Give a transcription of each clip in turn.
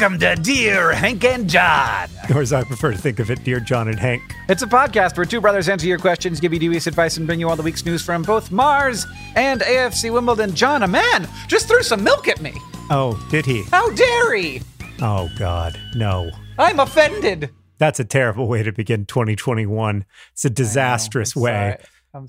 Welcome to Dear Hank and John. Or as I prefer to think of it, Dear John and Hank. It's a podcast where two brothers answer your questions, give you dubious advice, and bring you all the week's news from both Mars and AFC Wimbledon. John, a man, just threw some milk at me. Oh, did he? How dare he? Oh, God, no. I'm offended. That's a terrible way to begin 2021. It's a disastrous way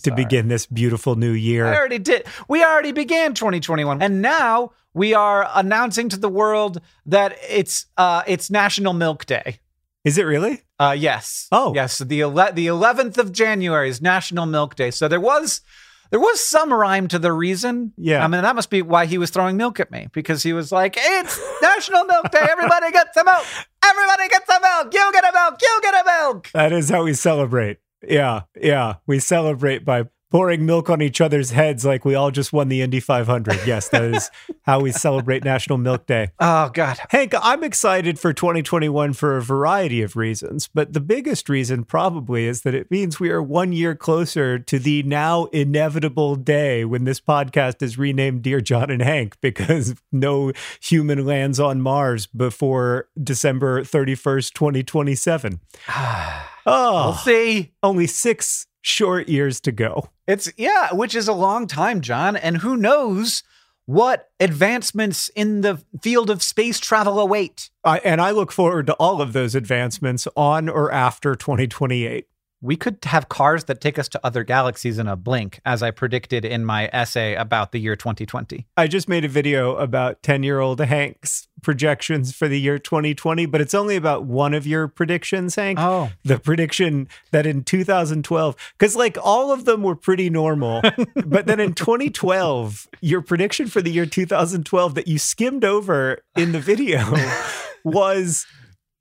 to begin this beautiful new year. I already did. We already began 2021, and now we are announcing to the world that it's uh it's National Milk Day. Is it really? Uh, yes. Oh. yes. The ele- the eleventh of January is National Milk Day. So there was there was some rhyme to the reason. Yeah. I mean that must be why he was throwing milk at me because he was like, "It's National Milk Day. Everybody gets some milk. Everybody gets some milk. You get a milk. You get a milk." That is how we celebrate. Yeah, yeah. We celebrate by pouring milk on each other's heads like we all just won the Indy 500. Yes, that is how we celebrate National Milk Day. Oh God. Hank, I'm excited for 2021 for a variety of reasons, but the biggest reason probably is that it means we are one year closer to the now inevitable day when this podcast is renamed Dear John and Hank because no human lands on Mars before December 31st, 2027. oh, ah, We'll Oh, see. only six short years to go. It's yeah, which is a long time, John, and who knows what advancements in the field of space travel await. I, and I look forward to all of those advancements on or after 2028. We could have cars that take us to other galaxies in a blink, as I predicted in my essay about the year 2020. I just made a video about 10 year old Hank's projections for the year 2020, but it's only about one of your predictions, Hank. Oh. The prediction that in 2012, because like all of them were pretty normal, but then in 2012, your prediction for the year 2012 that you skimmed over in the video was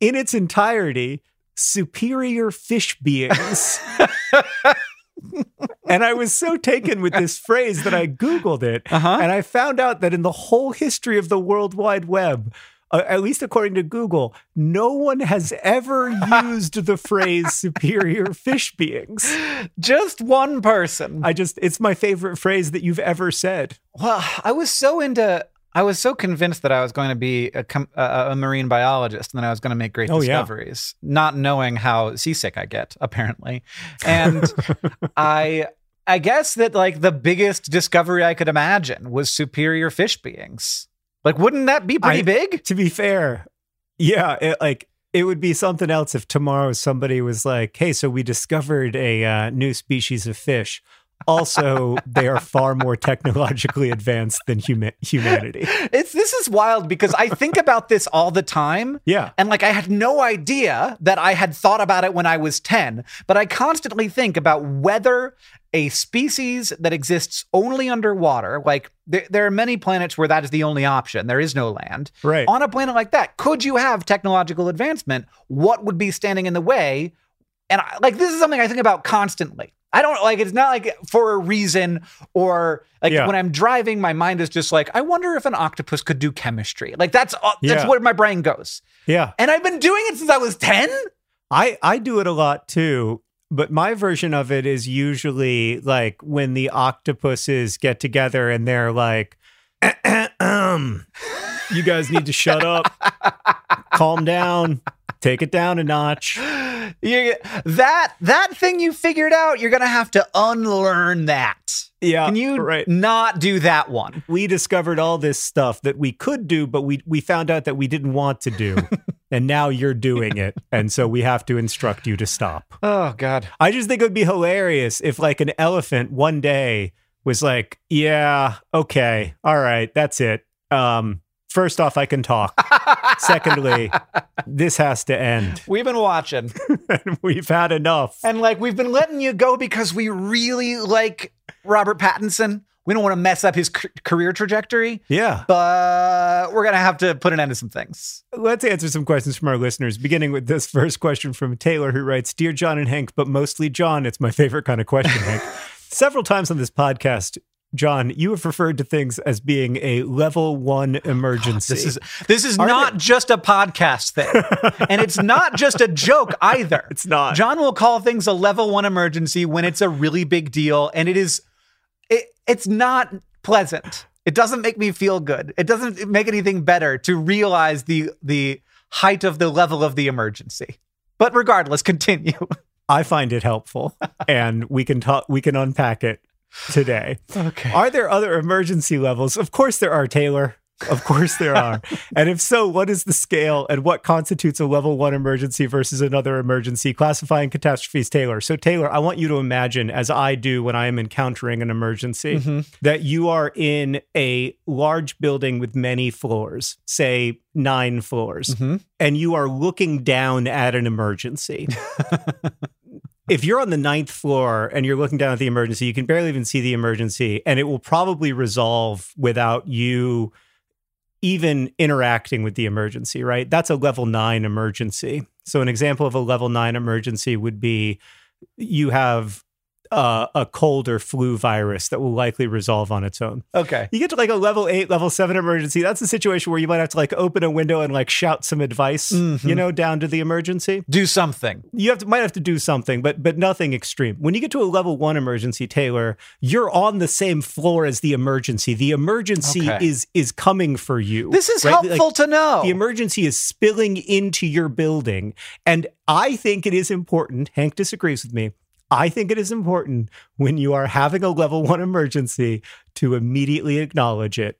in its entirety superior fish beings. and I was so taken with this phrase that I Googled it. Uh-huh. And I found out that in the whole history of the World Wide Web, uh, at least according to Google, no one has ever used the phrase superior fish beings. Just one person. I just, it's my favorite phrase that you've ever said. well, I was so into. I was so convinced that I was going to be a, com- a, a marine biologist and that I was going to make great Oh, yeah. discoveries, not knowing how seasick I get, apparently. And I I guess that like the biggest discovery I could imagine was superior fish beings. Like, wouldn't that be pretty I- big? To be fair, yeah, it, like it would be something else if tomorrow somebody was like, "Hey, so we discovered a uh, new species of fish. Also, they are far more technologically advanced than huma- humanity." It's this is wild because I think about this all the time. Yeah. And like I had no idea that I had thought about it when I was 10, but I constantly think about whether a species that exists only underwater, like there, there are many planets where that is the only option. There is no land. Right. On a planet like that, could you have technological advancement? What would be standing in the way? And I, like this is something I think about constantly. I don't like it's not like for a reason or like Yeah. when I'm driving, my mind is just like, I wonder if an octopus could do chemistry. Like that's that's Yeah. where my brain goes. Yeah. And I've been doing it since I was 10. I I do it a lot too, but my version of it is usually like when the octopuses get together and they're like, um, you guys need to shut up, calm down, take it down a notch. You that that thing you figured out, you're gonna have to unlearn that. Yeah, Can you right? not do that one? We discovered all this stuff that we could do, but we we found out that we didn't want to do, and now you're doing it, and so we have to instruct you to stop. Oh God. I just think it would be hilarious if, like, an elephant one day was like, "Yeah, okay, all right, that's it. Um, first off, I can talk. Secondly, this has to end. We've been watching. We've had enough." And like we've been letting you go because we really like Robert Pattinson. We don't want to mess up his career trajectory, Yeah, but we're gonna have to put an end to some things. let's answer some questions from our listeners. Beginning with this first question from Taylor, who writes, "Dear John and Hank, but mostly John. It's my favorite kind of question, Hank. Several times on this podcast." John, you have referred to things as being a level one emergency. This is this is Are not just a podcast thing, and it's not just a joke either. It's not. John will call things a level one emergency when it's a really big deal, and it is. It, it's not pleasant. It doesn't make me feel good. It doesn't make anything better to realize the the height of the level of the emergency. But regardless, continue. I find it helpful, and we can talk. We can unpack it today. Okay. Are there other emergency levels? Of course there are, Taylor. Of course there are. and if so, what is the scale and what constitutes a level one emergency versus another emergency? Classifying catastrophes, Taylor. So, Taylor, I want you to imagine, as I do when I am encountering an emergency, that you are in a large building with many floors, say nine floors, Mhm. and you are looking down at an emergency. if you're on the ninth floor and you're looking down at the emergency, you can barely even see the emergency, and it will probably resolve without you even interacting with the emergency, right? That's a level nine emergency. So, an example of a level nine emergency would be you have uh, a cold or flu virus that will likely resolve on its own. Okay. You get to like a level eight, level seven emergency. That's a situation where you might have to like open a window and like shout some advice, Mhm. you know, down to the emergency Do something. you have to might have to do something, but but nothing extreme. When you get to a level one emergency, Taylor, you're on the same floor as the emergency. The emergency Okay. is is coming for you. This is right? helpful Like, to know. the emergency is spilling into your building, and I think it is important. Hank disagrees with me. I think it is important when you are having a level one emergency to immediately acknowledge it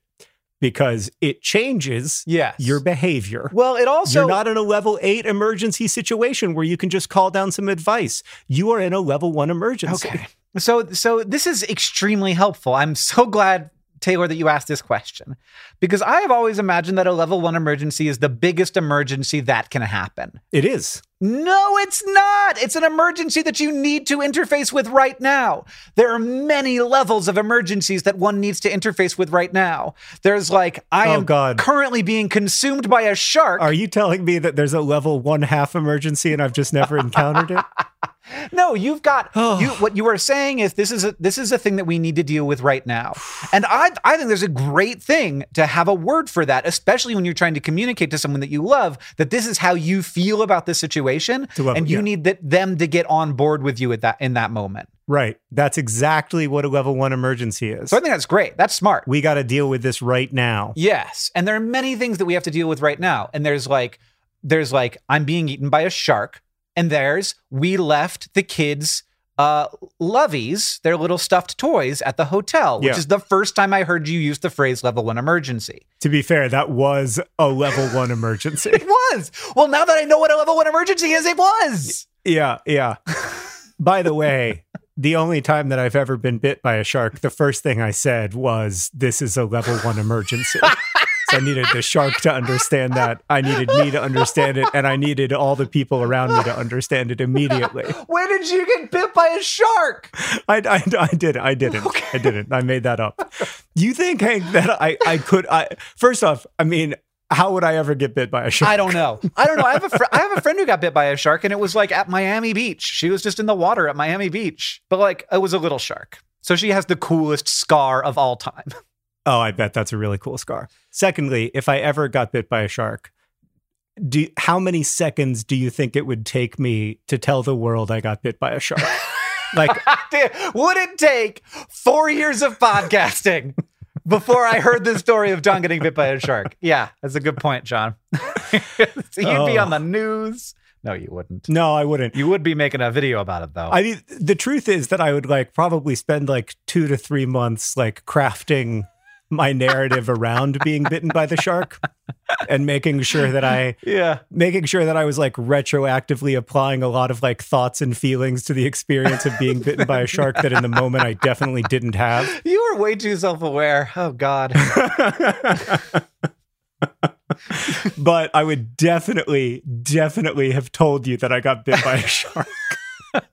because it changes yes. your behavior. well, it also You're not in a level eight emergency situation where you can just call down some advice. You are in a level one emergency. Okay. So so this is extremely helpful. I'm so glad Taylor that you asked this question because I have always imagined that a level 1 emergency is the biggest emergency that can happen. It is. No, it's not. It's an emergency that you need to interface with right now. There are many levels of emergencies that one needs to interface with right now. There's like I Oh, am God. currently being consumed by a shark. Are you telling me that there's a level one half emergency and I've just never encountered it? No, you've got you. What you are saying is this is a this is a thing that we need to deal with right now, and I I think there's a great thing to have a word for that, especially when you're trying to communicate to someone that you love that this is how you feel about this situation, To love- and you yeah. need that them to get on board with you at that in that moment. Right. That's exactly what a level one emergency is. So I think that's great. That's smart. We got to deal with this right now. Yes. And there are many things that we have to deal with right now. And there's like, there's like, I'm being eaten by a shark. And there's, we left the kids' uh, lovies, their little stuffed toys at the hotel, which Yeah. is the first time I heard you use the phrase level one emergency. To be fair, that was a level one emergency. It was. Well, now that I know what a level one emergency is, it was. Yeah, yeah. By the way, the only time that I've ever been bit by a shark, the first thing I said was, This is a level one emergency. so I needed the shark to understand that. I needed me to understand it, and I needed all the people around me to understand it immediately. When did you get bit by a shark? I, I, I did I didn't. I didn't. I made that up. You think, Hank, that I, I could I first off, I mean, how would I ever get bit by a shark? I don't know. I don't know. I have a fr- I have a friend who got bit by a shark, and it was like at Miami Beach. She was just in the water at Miami Beach, but like it was a little shark. So she has the coolest scar of all time. Oh, I bet that's a really cool scar. Secondly, if I ever got bit by a shark, do how many seconds do you think it would take me to tell the world I got bit by a shark? like would it take four years of podcasting before I heard the story of John getting bit by a shark? Yeah, that's a good point, John. You'd be Oh. on the news. No, you wouldn't. no, I wouldn't. You would be making a video about it though. I mean, the truth is that I would like probably spend like two to three months like crafting my narrative around being bitten by the shark and making sure that I yeah. making sure that I was like retroactively applying a lot of like thoughts and feelings to the experience of being bitten by a shark that in the moment I definitely didn't have. You were way too self-aware. Oh God. but I would definitely, definitely have told you that I got bit by a shark.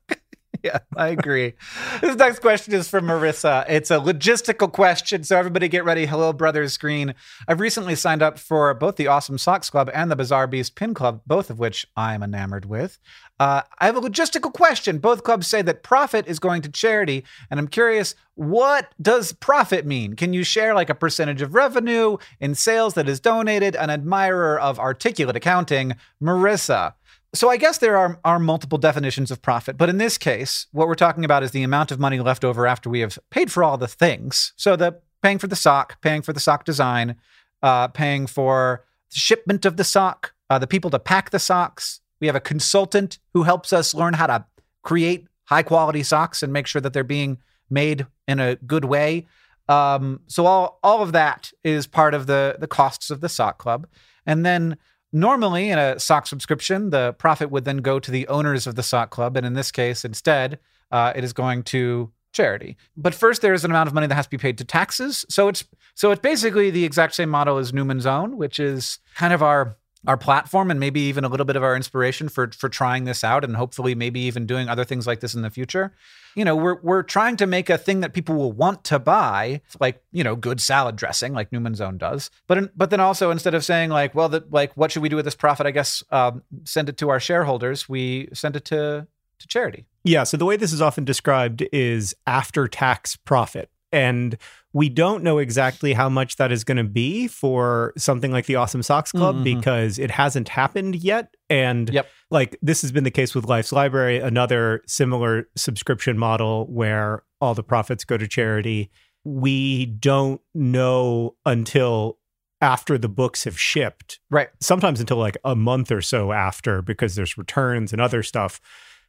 Yeah, I agree. this next question is from Marissa. It's a logistical question, so everybody get ready. Hello, Brothers Green. I've recently signed up for both the Awesome Socks Club and the Bizarre Beast Pin Club, both of which I'm enamored with. Uh, I have a logistical question. Both clubs say that profit is going to charity, and I'm curious, what does profit mean? Can you share like a percentage of revenue in sales that is donated? An admirer of articulate accounting, Marissa. So I guess there are, are multiple definitions of profit, but in this case, what we're talking about is the amount of money left over after we have paid for all the things. So the paying for the sock, paying for the sock design, uh, paying for the shipment of the sock, uh, the people to pack the socks. We have a consultant who helps us learn how to create high quality socks and make sure that they're being made in a good way. Um, so all all of that is part of the the costs of the sock club, and then Normally, in a sock subscription, the profit would then go to the owners of the sock club. And in this case, instead, uh, it is going to charity. But first, there is an amount of money that has to be paid to taxes. So it's so it's basically the exact same model as Newman's Own, which is kind of our our platform and maybe even a little bit of our inspiration for for trying this out and hopefully maybe even doing other things like this in the future. You know, we're we're trying to make a thing that people will want to buy, like you know, good salad dressing, like Newman's Own does. But but then also instead of saying like, well, that like what should we do with this profit? I guess um, send it to our shareholders. We send it to to charity. Yeah. So the way this is often described is after tax profit. And we don't know exactly how much that is going to be for something like the Awesome Socks Club Mhm. because it hasn't happened yet. And Yep. like this has been the case with Life's Library, another similar subscription model where all the profits go to charity. We don't know until after the books have shipped Right. sometimes until like a month or so after because there's returns and other stuff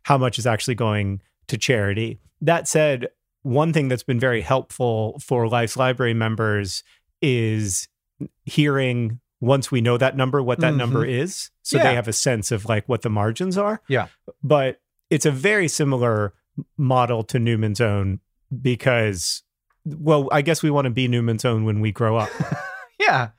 how much is actually going to charity that said one thing that's been very helpful for life's library members is hearing once we know that number what that Mhm. number is so Yeah. they have a sense of like what the margins are Yeah. but it's a very similar model to newman's own because well i guess we want to be newman's own when we grow up Yeah.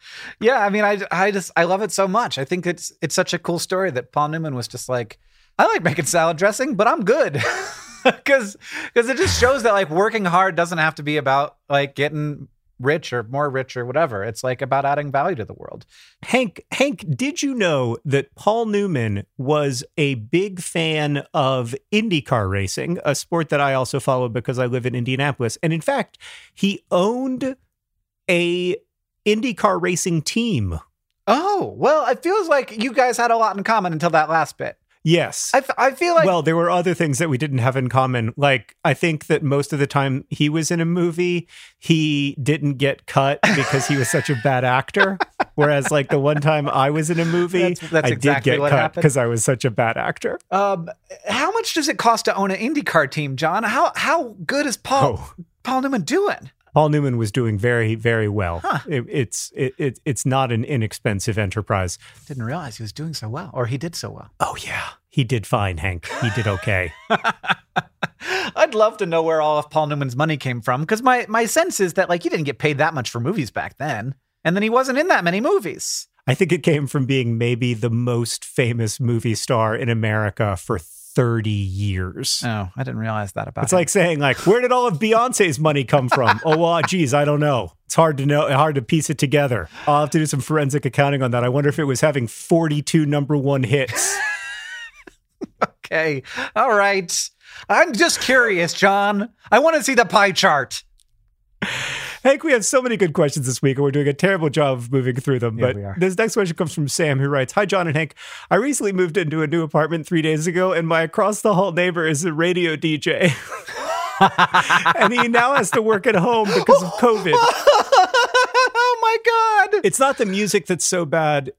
Yeah. I mean, I, I just, I love it so much. I think it's, it's such a cool story that Paul Newman was just like, I like making salad dressing, but I'm good. Cause, cause it just shows that like working hard doesn't have to be about like getting rich or more rich or whatever. It's like about adding value to the world. Hank, Hank, did you know that Paul Newman was a big fan of IndyCar racing, a sport that I also follow because I live in Indianapolis? And in fact, he owned a IndyCar racing team. Oh, well, it feels like you guys had a lot in common until that last bit. Yes. I, f- I feel like, well, there were other things that we didn't have in common. Like, I think that most of the time he was in a movie, he didn't get cut because he was such a bad actor. Whereas, like, the one time I was in a movie, That's- that's I exactly did get cut because I was such a bad actor. um, how much does it cost to own an IndyCar team, John? How, how good is Paul, Oh. Paul Newman doing? Paul Newman was doing very, very well. Huh. It, it's it, it, it's not an inexpensive enterprise. Didn't realize he was doing so well, or he did so well. Oh yeah, he did fine, Hank. He did okay. I'd love to know where all of Paul Newman's money came from because my my sense is that like he didn't get paid that much for movies back then, and then he wasn't in that many movies. I think it came from being maybe the most famous movie star in America for thirty years. Oh, I didn't realize that about. It's like saying, like, where did all of Beyonce's money come from? oh, well, geez, I don't know. It's hard to know, hard to piece it together. I'll have to do some forensic accounting on that. I wonder if it was having 42 number one hits. Okay. All right. I'm just curious, John. I want to see the pie chart. Hank, we have so many good questions this week, and we're doing a terrible job of moving through them. Yeah, but this next question comes from Sam, who writes Hi, John and Hank. I recently moved into a new apartment three days ago, and my across the hall neighbor is a radio DJ. and he now has to work at home because of COVID. oh my God. It's not the music that's so bad.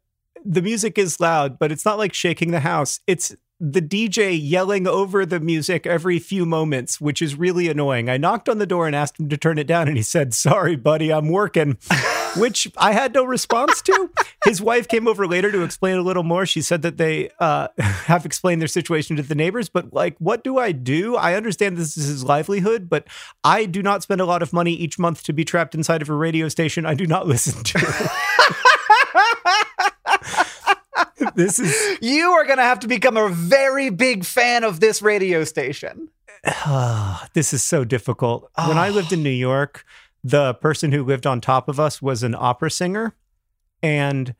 The music is loud, but it's not like shaking the house. It's the DJ yelling over the music every few moments, which is really annoying. I knocked on the door and asked him to turn it down, and he said, Sorry, buddy, I'm working, which I had no response to. His wife came over later to explain a little more. She said that they uh, have explained their situation to the neighbors, but like, what do I do? I understand this is his livelihood, but I do not spend a lot of money each month to be trapped inside of a radio station I do not listen to. this is You are going to have to become a very big fan of this radio station. this is so difficult. When I lived in New York, the person who lived on top of us was an opera singer and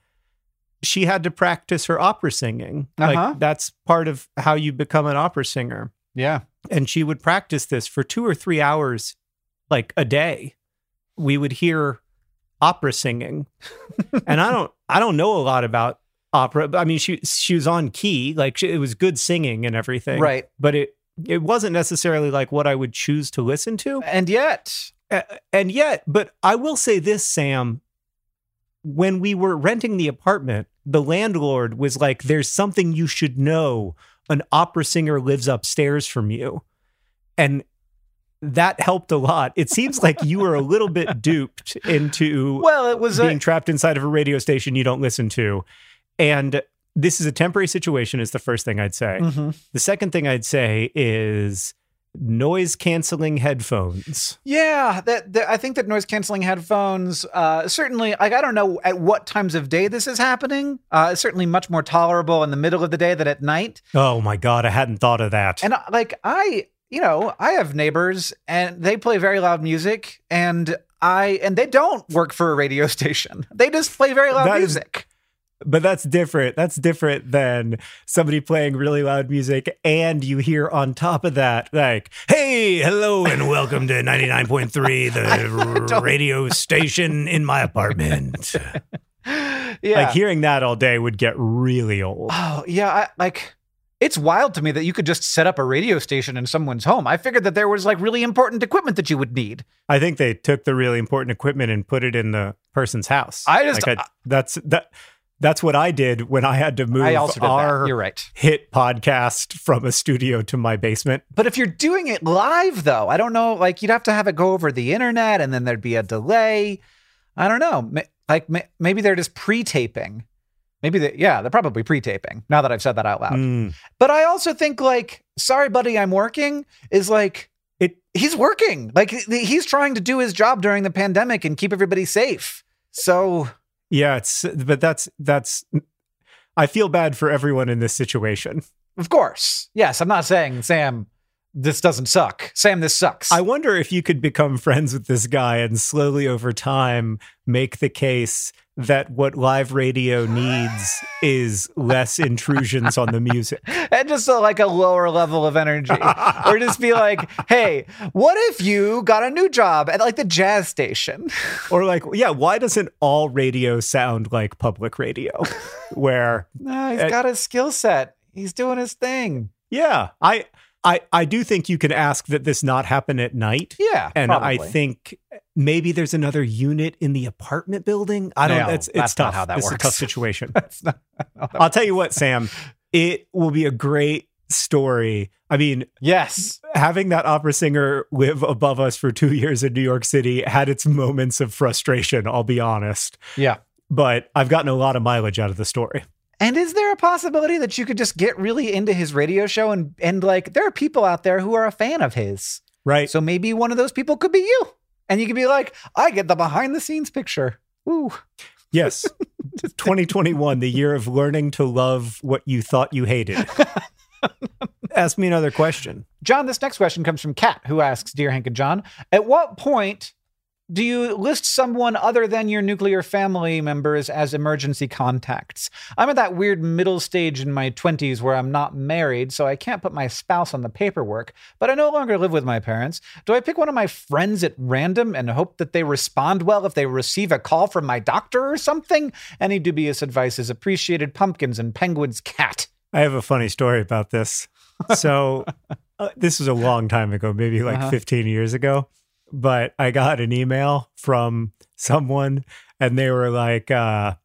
she had to practice her opera singing. Uh-huh. Like that's part of how you become an opera singer. Yeah. And she would practice this for 2 or 3 hours like a day. We would hear opera singing. and I don't I don't know a lot about opera. I mean she she was on key, like she, it was good singing and everything Right. but it it wasn't necessarily like what I would choose to listen to. And yet, And yet, but I will say this, Sam, when we were renting the apartment, the landlord was like, There's something you should know. An opera singer lives upstairs from you. And that helped a lot. It seems like you were a little bit duped into well, it was being a, trapped inside of a radio station you don't listen to. And this is a temporary situation, is the first thing I'd say. Mhm. The second thing I'd say is noise canceling headphones. Yeah, that, that I think that noise canceling headphones uh, certainly. Like I don't know at what times of day this is happening. Uh, it's certainly much more tolerable in the middle of the day than at night. Oh my God, I hadn't thought of that. And uh, like I, you know, I have neighbors and they play very loud music, and I and they don't work for a radio station. They just play very loud That is- music. But that's different. That's different than somebody playing really loud music and you hear on top of that, like, hey, hello, and welcome to 99.3, the radio station in my apartment. yeah. Like hearing that all day would get really old. Oh, yeah. I, like, it's wild to me that you could just set up a radio station in someone's home. I figured that there was like really important equipment that you would need. I think they took the really important equipment and put it in the person's house. I just- Like, I- uh, that's that. That's what I did when I had to move I also did our. You're right. hit podcast from a studio to my basement. But if you're doing it live, though, I don't know. Like, you'd have to have it go over the internet and then there'd be a delay. I don't know. Like, maybe they're just pre taping. Maybe they, yeah, they're probably pre taping now that I've said that out loud. Mm. But I also think, like, sorry, buddy, I'm working is like, It he's working. Like, he's trying to do his job during the pandemic and keep everybody safe. So, yeah, it's but that's that's I feel bad for everyone in this situation. of course, yes, I'm not saying, Sam, this doesn't suck. Sam, this sucks. I wonder if you could become friends with this guy and slowly over time make the case that what live radio needs is less intrusions on the music. and just a, like a lower level of energy or just be like hey what if you got a new job at like the jazz station Or like, yeah, why doesn't all radio sound like public radio? Where no he's Uh, got his skill set he's doing his thing Yeah, I I I do think you can ask that this not happen at night. yeah And I think maybe there's another unit in the apartment building. I don't. No, it's it's that's not tough. how that this is a works. tough situation. That's not- I'll tell you what, Sam. It will be a great story. I mean, yes having that opera singer live above us for two years in New York City had its moments of frustration. I'll be honest, yeah but I've gotten a lot of mileage out of the story. And is there a possibility that you could just get really into his radio show and and like there are people out there who are a fan of his Right. so maybe one of those people could be you and you could be like i get the behind the scenes picture Ooh. Yes. 2021, the year of learning to love what you thought you hated. Ask me another question. John, this next question comes from Kat, who asks, Dear Hank and John, at what point Do you list someone other than your nuclear family members as emergency contacts? I'm at that weird middle stage in my 20s where I'm not married, so I can't put my spouse on the paperwork, but I no longer live with my parents. Do I pick one of my friends at random and hope that they respond well if they receive a call from my doctor or something? Any dubious advice is appreciated. Pumpkins and Penguin's cat. I have a funny story about this. So, uh, this was a long time ago, maybe like Uh-huh. 15 years ago. But I got an email from someone and they were like, uh,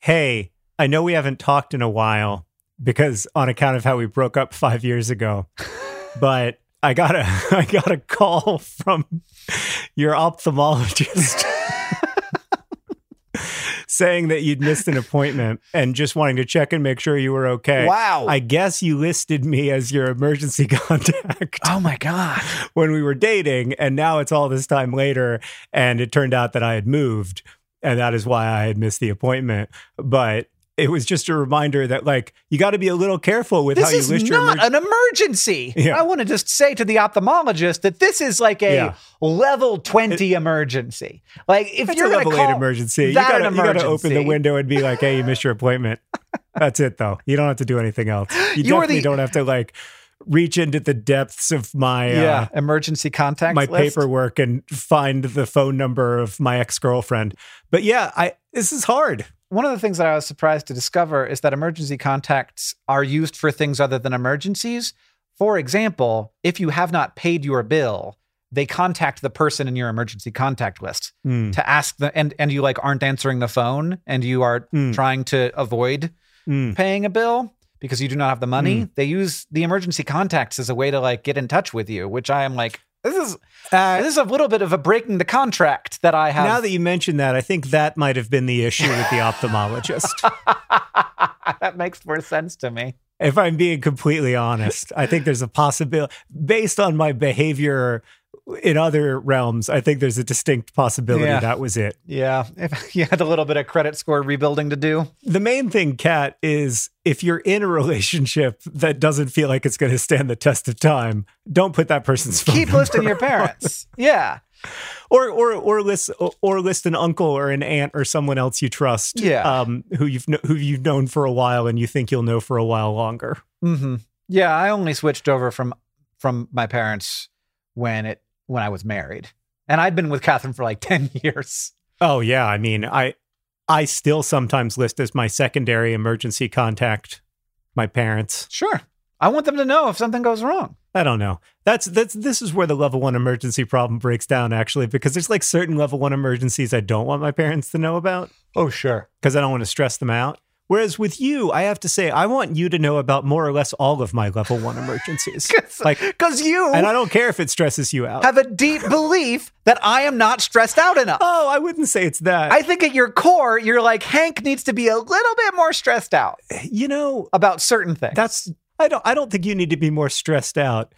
Hey, I know we haven't talked in a while because on account of how we broke up five years ago, but I got a I got a call from your ophthalmologist saying that you'd missed an appointment and just wanting to check and make sure you were okay. Wow. I guess you listed me as your emergency contact oh my God. when we were dating, and now it's all this time later, and it turned out that I had moved, and that is why I had missed the appointment. But it was just a reminder that, like, you got to be a little careful with how This you is list your not emergency. an emergency. Yeah. I want to just say to the ophthalmologist that this is like a Yeah. level 20 emergency. Like if you're a to level call eight emergency. You you gotta open the window and be like, "Hey, you missed your appointment." That's it, though. You don't have to do anything else. You, You definitely the- don't have to like reach into the depths of my uh, yeah, emergency contact my list. paperwork and find the phone number of my ex girlfriend. But yeah, I this is hard. One of the things that I was surprised to discover is that emergency contacts are used for things other than emergencies. For example, if you have not paid your bill, they contact the person in your emergency contact list Mm, to ask the and and you like aren't answering the phone and you are Mm. trying to avoid mm. paying a bill because you do not have the money. They use the emergency contacts as a way to like get in touch with you, which I am like, this is Uh, this is a little bit of a breaking the contract that I have. now that you mention that, I think that might have been the issue with the ophthalmologist. that makes more sense to me. if I'm being completely honest, I think there's a possibility based on my behavior in other realms. I think there's a distinct possibility Yeah. that was it. Yeah, if you had a little bit of credit score rebuilding to do. The main thing, Kat, is if you're in a relationship that doesn't feel like it's going to stand the test of time, don't put that person's phone Keep listing your parents. Yeah. or or or list or list an uncle or an aunt or someone else you trust, Yeah. um, who you've kn- who you've known for a while and you think you'll know for a while longer. hmm Yeah, I only switched over from from my parents when it when I was married, and I'd been with Katherine for like ten years. Oh yeah, I mean, I I still sometimes list as my secondary emergency contact my parents. Sure, I want them to know if something goes wrong. I don't know. That's that's this is where the level 1 emergency problem breaks down actually because there's like certain level 1 emergencies I don't want my parents to know about Oh, sure. because I don't want to stress them out. Whereas with you, I have to say I want you to know about more or less all of my level 1 emergencies. like Because you and I don't care if it stresses you out. have a deep belief that I am not stressed out enough. oh, I wouldn't say it's that. I think at your core, you're like Hank needs to be a little bit more stressed out you know, about certain things. That's I don't I don't think you need to be more stressed out.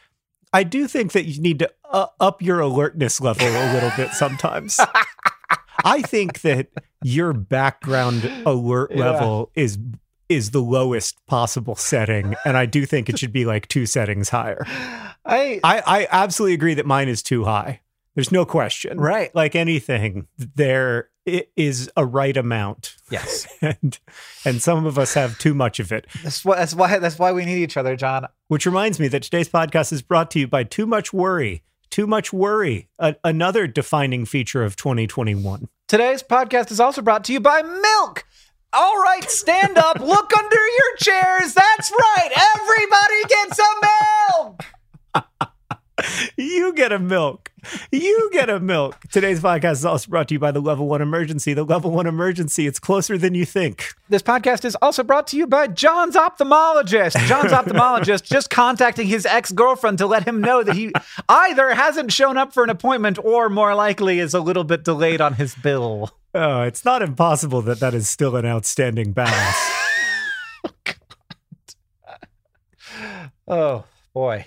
I do think that you need to uh, up your alertness level a little bit sometimes. I think that your background alert Yeah. level is is the lowest possible setting and I do think it should be like two settings higher. I I I absolutely agree that mine is too high. There's no question. right. Like anything, there i- a right amount. Yes. And and some of us have too much of it. That's why. That's why. That's why we need each other, John. Which reminds me that today's podcast is brought to you by Too Much Worry. Too Much Worry, a- another defining feature of 2021. Today's podcast is also brought to you by Milk. All right, stand up, look under your chairs. That's right. Everybody gets a milk. You get a milk. You get a milk. Today's podcast is also brought to you by the Level 1 Emergency. The Level 1 Emergency, it's closer than you think. This podcast is also brought to you by John's ophthalmologist. John's ophthalmologist just contacting his ex girlfriend to let him know that he either hasn't shown up for an appointment or, more likely, is a little bit delayed on his bill. Oh, it's not impossible that that is still an outstanding balance. Oh, boy.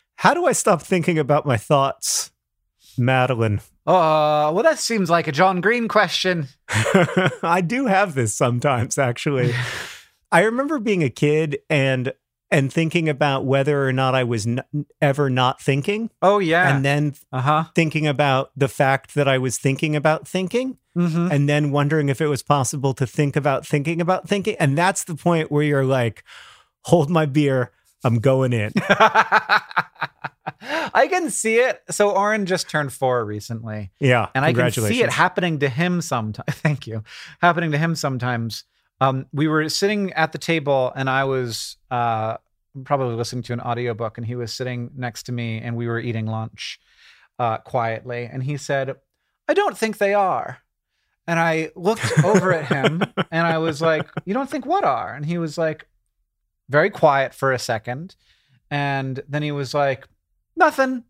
how do I stop thinking about my thoughts? Madeline. Uh, well, that seems like a John Green question. I do have this sometimes, actually. I remember being a kid and and thinking about whether or not I was n- ever not thinking, Oh, yeah. and then uh-huh. thinking about the fact that I was thinking about thinking, Mm-hmm. and then wondering if it was possible to think about thinking about thinking. And that's the point where you're like, hold my beer, I'm going in. I can see it. So Orin just turned four recently. Yeah. and I can see it happening to him sometimes. Thank you. Happening to him sometimes. Um, we were sitting at the table, and I was uh, probably listening to an audiobook, and he was sitting next to me, and we were eating lunch uh, quietly. And he said, I don't think they are. And I looked over at him, and I was like, You don't think what are? And he was like, very quiet for a second. And then he was like, Nothing.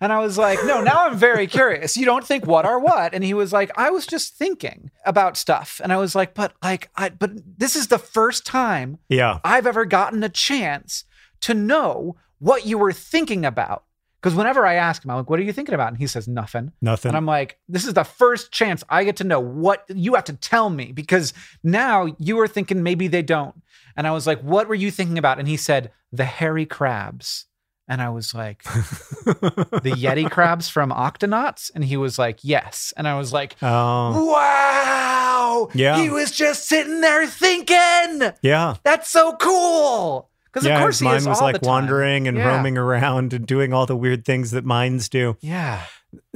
And I was like, no, now I'm very curious. You don't think what are what? And he was like, I was just thinking about stuff. And I was like, but like, I, but this is the first time Yeah. I've ever gotten a chance to know what you were thinking about. Because whenever I ask him, I'm like, what are you thinking about? And he says, nothing. Nothing. And I'm like, this is the first chance I get to know what you have to tell me because now you were thinking maybe they don't. And I was like, what were you thinking about? And he said, the hairy crabs. And I was like, the Yeti crabs from Octonauts? And he was like, yes. And I was like, oh. wow. Yeah. He was just sitting there thinking. Yeah. That's so cool. Because Yeah, of course his mind is was like wandering and Yeah. roaming around and doing all the weird things that minds do. Yeah.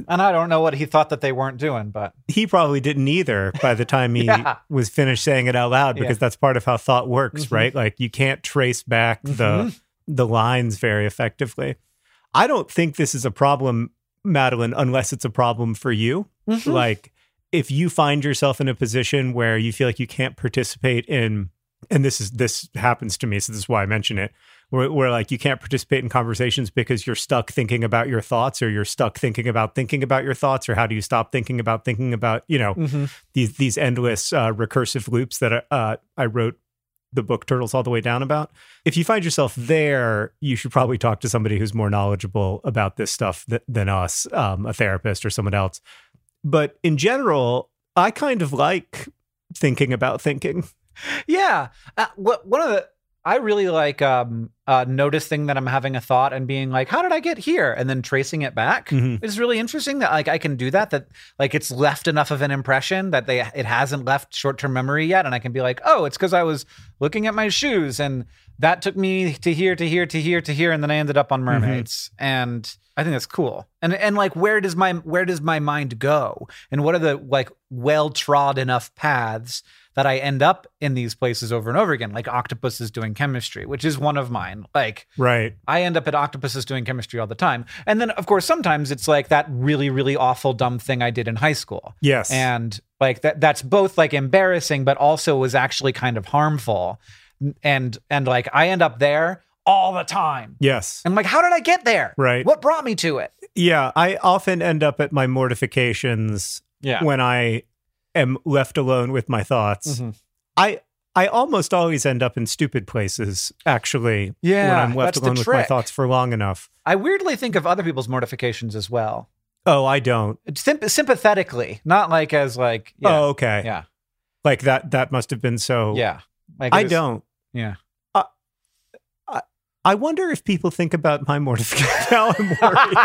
And I don't know what he thought that they weren't doing, but He probably didn't either by the time he Yeah. was finished saying it out loud because Yeah. that's part of how thought works, Mhm. right? Like you can't trace back the Mhm. the lines very effectively. I don't think this is a problem, Madeline, unless it's a problem for you. Mhm. Like if you find yourself in a position where you feel like you can't participate in and this is this happens to me, so this is why I mention it, where, where like you can't participate in conversations because you're stuck thinking about your thoughts or you're stuck thinking about thinking about your thoughts or how do you stop thinking about thinking about, you know, Mhm. these these endless uh, recursive loops that uh, I wrote the book Turtles All the Way Down about. If you find yourself there, you should probably talk to somebody who's more knowledgeable about this stuff th- than us, um, a therapist or someone else. But in general, I kind of like thinking about thinking. Yeah. Uh, what one of the I really like um uh noticing that I'm having a thought and being like, how did I get here? And then tracing it back. Mhm. It's really interesting that like I can do that, that like it's left enough of an impression that they it hasn't left short-term memory yet. And I can be like, oh, it's because I was looking at my shoes and that took me to here, to here, to here, to here, and then I ended up on mermaids. And I think that's cool. And and like where does my where does my mind go? And what are the like well trod enough paths that I end up in these places over and over again? Like octopus is doing chemistry, which is one of mine. Like Right. I end up at octopuses doing chemistry all the time. And then of course sometimes it's like that really, really awful dumb thing I did in high school. Yes. And like that that's both like embarrassing, but also was actually kind of harmful. And and like I end up there all the time. yes. I'm like, how did I get there? Right. What brought me to it? Yeah, I often end up at my mortifications Yeah. when I am left alone with my thoughts. Mhm. I I almost always end up in stupid places, actually, Yeah, when I'm left alone with my thoughts for long enough. I weirdly think of other people's mortifications as well. Oh, I don't. Symp- sympathetically, not like as like yeah, Oh, okay. yeah, Like that that must have been so yeah. Like I is- don't. Yeah. I wonder if people think about my mortification. now I'm worried.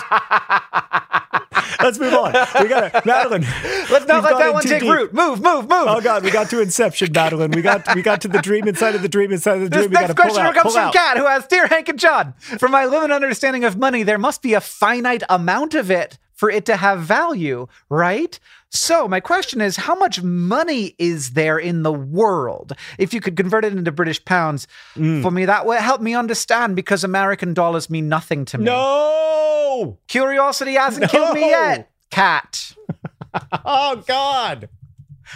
Let's move on. We got to Madeline. Let's not let that one take deep. root. Move, move, move. Oh God, we got to Inception, Madeline. We got we got to the dream inside of the dream inside of the This dream. We next question out, comes from. Kat, who has Dear Hank and John. From my limited understanding of money, there must be a finite amount of it for it to have value, right? So my question is, how much money is there in the world? If you could convert it into British pounds, Mm. for me, that would help me understand because American dollars mean nothing to me. No. Curiosity hasn't killed me yet. Kat. Oh God.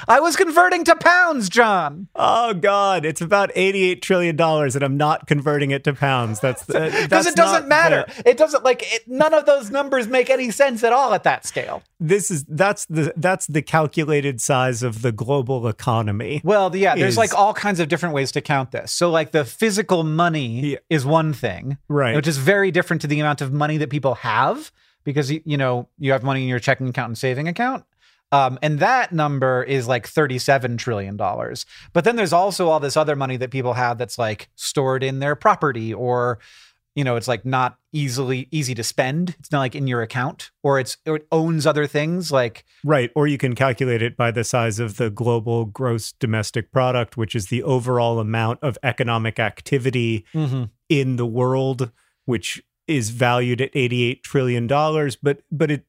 I was converting to pounds, John. Oh God. It's about eighty-eight trillion dollars, and I'm not converting it to pounds. That's uh, Because that's it doesn't matter. it doesn't like it, none of those numbers make any sense at all at that scale. this is that's the that's the calculated size of the global economy. Well, yeah, there's Is- like all kinds of different ways to count this. So, like the physical money Yeah. is one thing, Right. which is very different to the amount of money that people have because you know you have money in your checking account and saving account. Um, and that number is like $37 trillion. But then there's also all this other money that people have that's like stored in their property or, you know, it's like not easily easy to spend. It's not like in your account or it's, or it owns other things like, Right. Or you can calculate it by the size of the global gross domestic product, which is the overall amount of economic activity in the world, which is valued at $88 trillion. But, but it,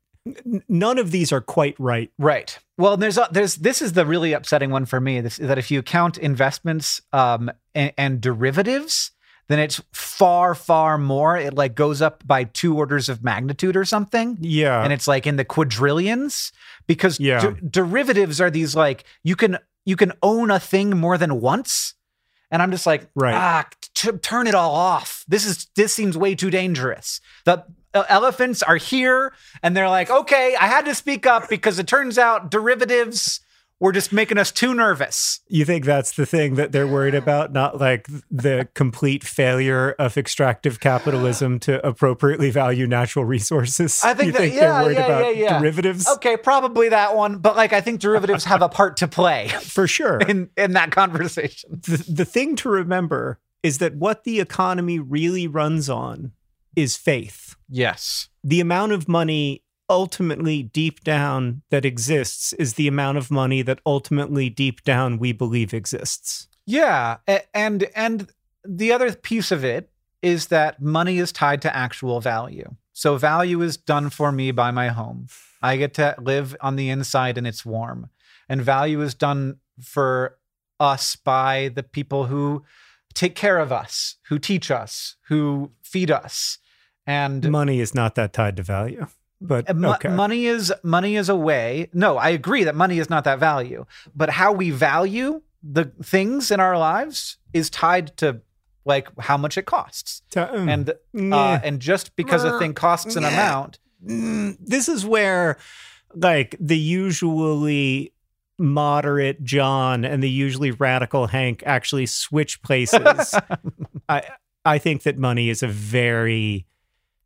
none of these are quite right. Right. Well, there's a, there's this is the really upsetting one for me. This, is that if you count investments um, and, and derivatives, then it's far far more. It like goes up by two orders of magnitude or something, Yeah. and it's like in the quadrillions because Yeah. der- derivatives are these like you can you can own a thing more than once. And I'm just like, Right. ah, t- turn it all off. This is this seems way too dangerous. The elephants are here, and they're like, okay, I had to speak up because it turns out derivatives were just making us too nervous. you think that's the thing that they're worried about, not like the complete failure of extractive capitalism to appropriately value natural resources? I think that- think yeah, they're worried yeah, about yeah, yeah. derivatives? Okay, probably that one, but like I think derivatives have a part to play For sure. in in that conversation. the, the thing to remember is that what the economy really runs on is faith. Yes. The amount of money ultimately deep down that exists is the amount of money that ultimately deep down we believe exists. Yeah, and and the other piece of it is that money is tied to actual value. So value is done for me by my home. I get to live on the inside and it's warm. And value is done for us by the people who take care of us, who teach us, who feed us. And Money is not that tied to value. But uh, mo- okay. money is money is a way. No, I agree that money is not that value, but how we value the things in our lives is tied to like how much it costs. Ta- mm, And uh, yeah. and just because a thing costs an Yeah. amount, Mm, this is where like the usually moderate John and the usually radical Hank actually switch places. I I think that money is a very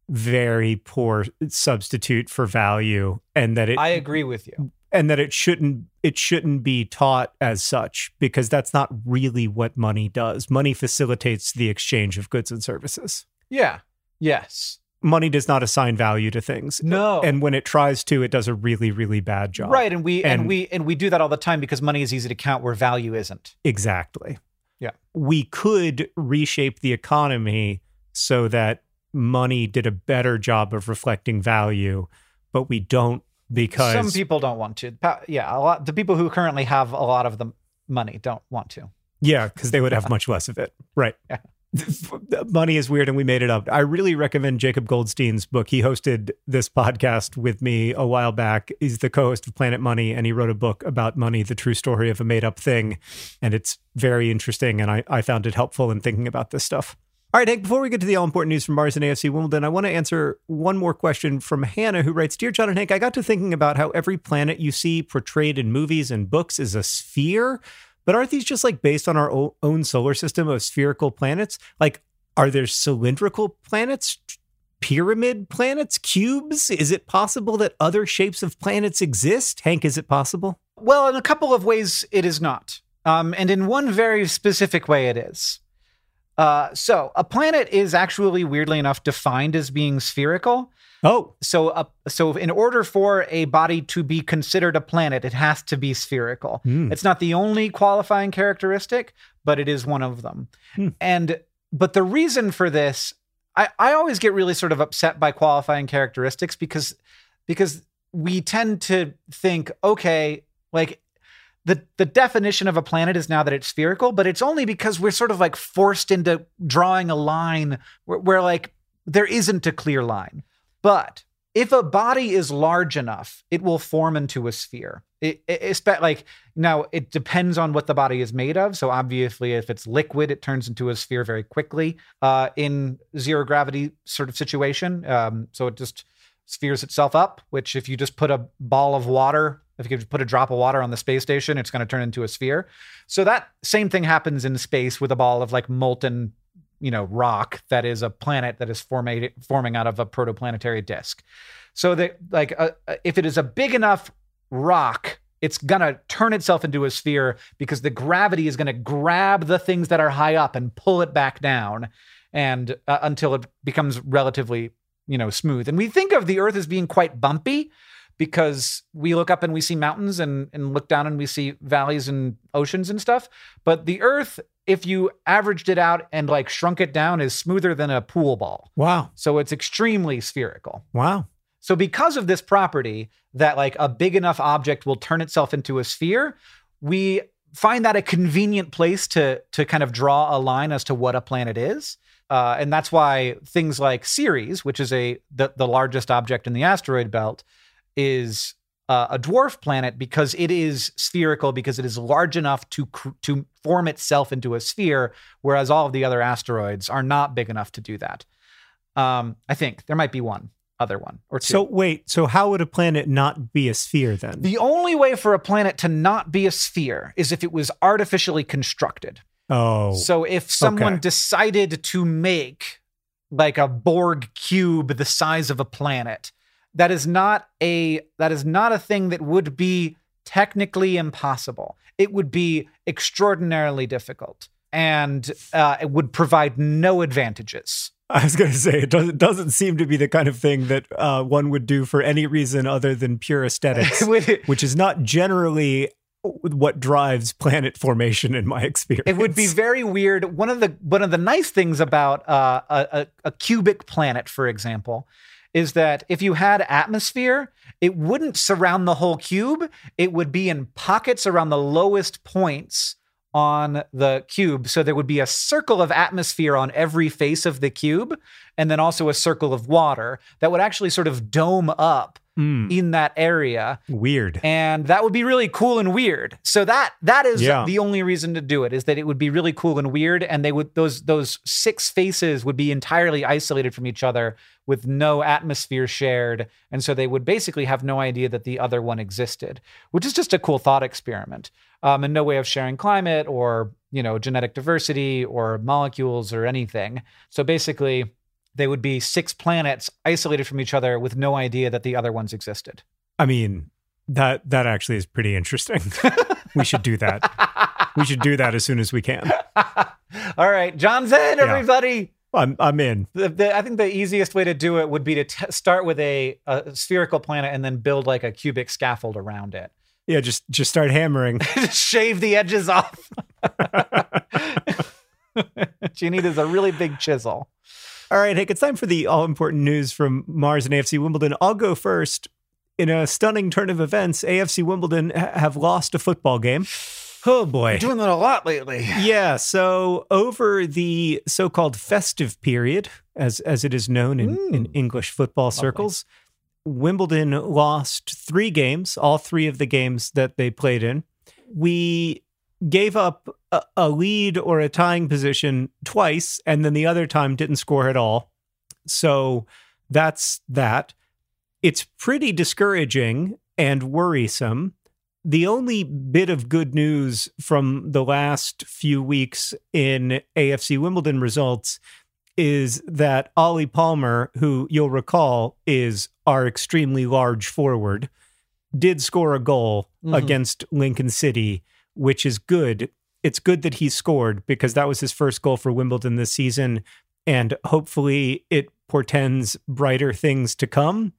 very poor substitute for value and that it I agree with you. and that it shouldn't it shouldn't be taught as such because that's not really what money does. Money facilitates the exchange of goods and services. Yeah. Yes. Money does not assign value to things. No. And when it tries to, it does a really, really bad job. right, and we and, And- we and we do that all the time because money is easy to count where value isn't. Exactly. Yeah. We could reshape the economy so that money did a better job of reflecting value, but we don't because Some people don't want to. Yeah, a lot. The people who currently have a lot of the money don't want to. Yeah, because they would have much less of it. Right. Yeah. Money is weird and we made it up. I really recommend Jacob Goldstein's book. He hosted this podcast with me a while back. He's the co host of Planet Money and he wrote a book about money, the true story of a made up thing. And it's very interesting. And I, I found it helpful in thinking about this stuff. All right, Hank, before we get to the all important news from Mars and AFC Wimbledon, I want to answer one more question from Hannah, who writes Dear John and Hank, I got to thinking about how every planet you see portrayed in movies and books is a sphere. But aren't these just like based on our own solar system of spherical planets? Like, are there cylindrical planets, pyramid planets, cubes? Is it possible that other shapes of planets exist? Hank, is it possible? Well, in a couple of ways, it is not. Um, and in one very specific way, it is. Uh, so, a planet is actually, weirdly enough, defined as being spherical. Oh, so uh, so in order for a body to be considered a planet, it has to be spherical. Mm. It's not the only qualifying characteristic, but it is one of them. Hmm. And but the reason for this, I, I always get really sort of upset by qualifying characteristics because because we tend to think, okay, like the the definition of a planet is now that it's spherical, but it's only because we're sort of like forced into drawing a line where, where like there isn't a clear line. But if a body is large enough, it will form into a sphere. It, it, it's like now it depends on what the body is made of. So obviously, if it's liquid, it turns into a sphere very quickly uh, in zero gravity sort of situation. Um, so it just spheres itself up. Which if you just put a ball of water, if you put a drop of water on the space station, it's going to turn into a sphere. So that same thing happens in space with a ball of like molten you know rock that is a planet that is forming out of a protoplanetary disk so that like uh, if it is a big enough rock it's going to turn itself into a sphere because the gravity is going to grab the things that are high up and pull it back down and uh, until it becomes relatively you know smooth and we think of the earth as being quite bumpy because we look up and we see mountains and, and look down and we see valleys and oceans and stuff. But the earth, if you averaged it out and like shrunk it down, is smoother than a pool ball. wow. So it's extremely spherical. Wow. So because of this property that like a big enough object will turn itself into a sphere, we find that a convenient place to to kind of draw a line as to what a planet is. Uh, and that's why things like Ceres, which is a the, the largest object in the asteroid belt, is uh, a dwarf planet because it is spherical because it is large enough to cr- to form itself into a sphere, whereas all of the other asteroids are not big enough to do that. Um, I think there might be one other one or two. So wait, so how would a planet not be a sphere then? the only way for a planet to not be a sphere is if it was artificially constructed. oh, So if someone okay. decided to make like a Borg cube the size of a planet, that is not a that is not a thing that would be technically impossible. It would be extraordinarily difficult and uh, it would provide no advantages. I was going to say it doesn't doesn't seem to be the kind of thing that uh, one would do for any reason other than pure aesthetics, which is not generally what drives planet formation in my experience. It would be very weird. One of the one of the nice things about uh, a, a, a cubic planet, for example, is that if you had atmosphere, it wouldn't surround the whole cube. It would be in pockets around the lowest points on the cube. So there would be a circle of atmosphere on every face of the cube, and then also a circle of water that would actually sort of dome up Mm, in that area weird. and that would be really cool and weird. So that that is Yeah. the only reason to do it is that it would be really cool and weird, and they would those those six faces would be entirely isolated from each other with no atmosphere shared, and so they would basically have no idea that the other one existed, which is just a cool thought experiment, um, and no way of sharing climate or you know genetic diversity or molecules or anything. So basically. They would be six planets isolated from each other with no idea that the other ones existed. I mean, that that actually is pretty interesting. we should do that. We should do that as soon as we can. All right, John's in, Yeah. everybody. I'm I'm in. The, the, I think the easiest way to do it would be to t- start with a, a spherical planet and then build like a cubic scaffold around it. Yeah, just just start hammering. Just shave the edges off. what you need is a really big chisel. All right, Hank, it's time for the all important news from Mars and AFC Wimbledon. I'll go first. In a stunning turn of events, AFC Wimbledon ha- have lost a football game. Oh boy. You're doing that a lot lately. Yeah, so over the so-called festive period, as as it is known in, in Mm. English football circles, Wimbledon lost three games, all three of the games that they played in. We gave up a, a lead or a tying position twice, and then the other time didn't score at all. So that's that. It's pretty discouraging and worrisome. The only bit of good news from the last few weeks in AFC Wimbledon results is that Ollie Palmer, who you'll recall is our extremely large forward, did score a goal Mhm. against Lincoln City, which is good. It's good that he scored because that was his first goal for Wimbledon this season. And hopefully it portends brighter things to come.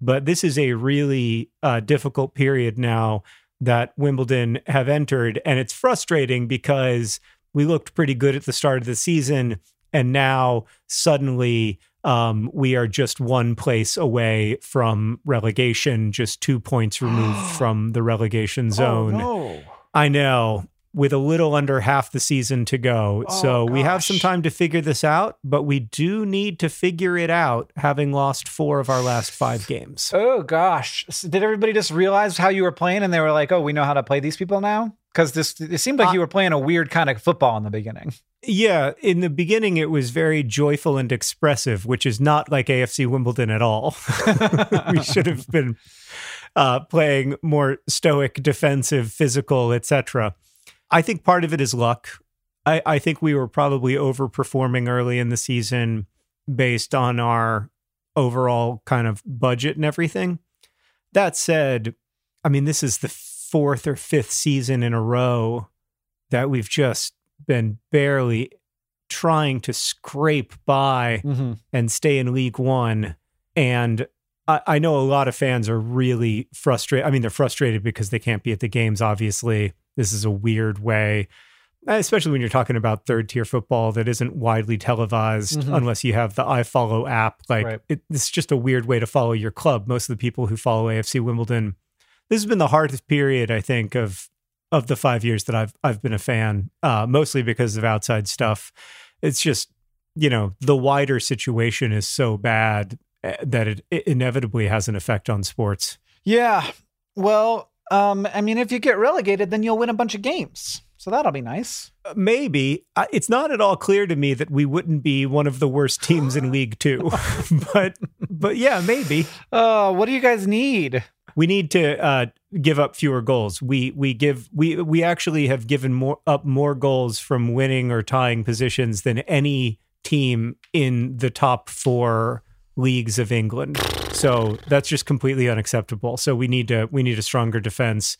But this is a really uh, difficult period now that Wimbledon have entered. And it's frustrating because we looked pretty good at the start of the season. And now suddenly um, we are just one place away from relegation, just two points removed from the relegation zone. Oh, no. I know, with a little under half the season to go. Oh, so we have some time to figure this out, but we do need to figure it out, having lost four of our last five games. Oh gosh. S- Did everybody just realize how you were playing and they were like, "Oh, we know how to play these people now?" Cuz this it seemed like Uh, you were playing a weird kind of football in the beginning. Yeah, in the beginning, it was very joyful and expressive, which is not like AFC Wimbledon at all. we should have been uh, playing more stoic, defensive, physical, etc. I think part of it is luck. I, I think we were probably overperforming early in the season based on our overall kind of budget and everything. That said, I mean, this is the fourth or fifth season in a row that we've just been barely trying to scrape by Mm-hmm. and stay in League One. And I, I know a lot of fans are really frustrated. I mean, they're frustrated because they can't be at the games, obviously. This is a weird way, especially when you're talking about third tier football that isn't widely televised Mhm. unless you have the iFollow app. Like, Right. it, it's just a weird way to follow your club. Most of the people who follow AFC Wimbledon, this has been the hardest period, I think, of of the five years that I've I've been a fan, uh, mostly because of outside stuff. It's just you know the wider situation is so bad eh, that it, it inevitably has an effect on sports. Yeah. Well, um I mean if you get relegated then you'll win a bunch of games. So that'll be nice. Uh, Maybe I- it's not at all clear to me that we wouldn't be one of the worst teams in League Two, but but yeah, maybe Oh, what do you guys need? we need to uh, give up fewer goals. We we give we we actually have given more up more goals from winning or tying positions than any team in the top four leagues of England. So that's just completely unacceptable. So we need to we need a stronger defense,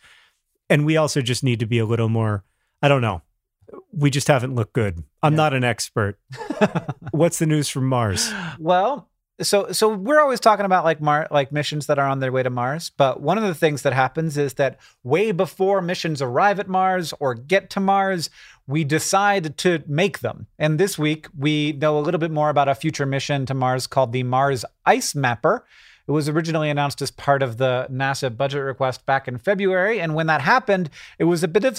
and we also just need to be a little more. I don't know. We just haven't looked good. I'm Yeah. not an expert. What's the news from Mars? Well, so so we're always talking about like Mar like missions that are on their way to Mars, but one of the things that happens is that way before missions arrive at Mars or get to Mars, we decide to make them. And this week we know a little bit more about a future mission to Mars called the Mars Ice Mapper. It was originally announced as part of the NASA budget request back in February. And when that happened, it was a bit of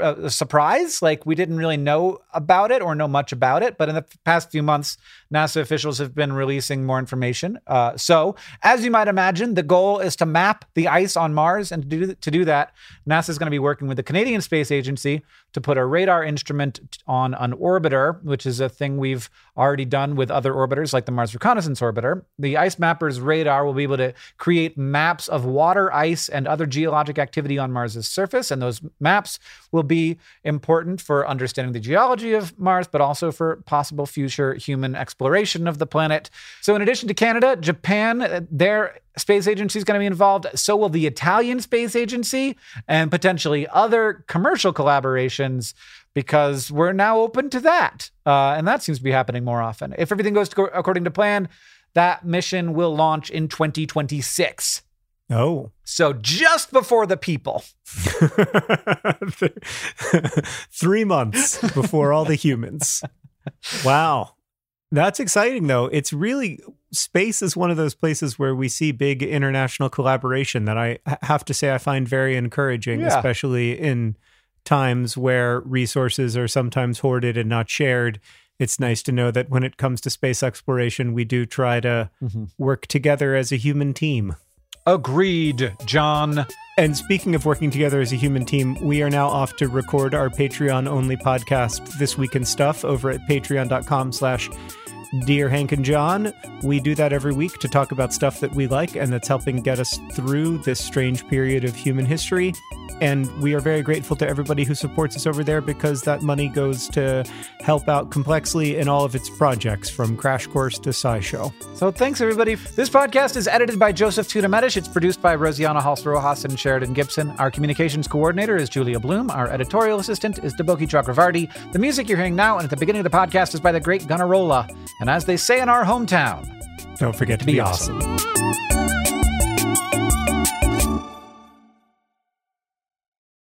a, a surprise. Like we didn't really know about it or know much about it. But in the past few months, NASA officials have been releasing more information. Uh, so, as you might imagine, the goal is to map the ice on Mars. And to do, to do that, NASA is going to be working with the Canadian Space Agency to put a radar instrument on an orbiter, which is a thing we've already done with other orbiters like the Mars Reconnaissance Orbiter. The Ice Mapper's radar will be able to create maps of water, ice, and other geologic activity on Mars's surface. And those maps will be important for understanding the geology of Mars, but also for possible future human exploration of the planet. So, in addition to Canada, Japan, uh, their space agency is going to be involved. So will the Italian Space Agency and potentially other commercial collaborations because we're now open to that. Uh, and that seems to be happening more often. If everything goes to, according to plan, that mission will launch in 2026. Oh. So just before the people. Three months before all the humans. Wow. That's exciting, though. It's really, space is one of those places where we see big international collaboration that I have to say I find very encouraging, Yeah. especially in times where resources are sometimes hoarded and not shared. It's nice to know that when it comes to space exploration, we do try to mm-hmm. work together as a human team. Agreed, John. And speaking of working together as a human team, we are now off to record our Patreon only podcast, This Week in Stuff, over at patreon.com slash Dear Hank and John. We do that every week to talk about stuff that we like and that's helping get us through this strange period of human history. And we are very grateful to everybody who supports us over there because that money goes to help out Complexly in all of its projects, from Crash Course to SciShow. So thanks, everybody. This podcast is edited by Joseph Tuna-Mecha. It's produced by Rosianna Halse Rojas and Sheridan Gibson. Our communications coordinator is Julia Bloom. Our editorial assistant is Deboki Chakravarti. The music you're hearing now and at the beginning of the podcast is by the great Gunnarolla. And as they say in our hometown, don't forget to, be, be awesome. awesome.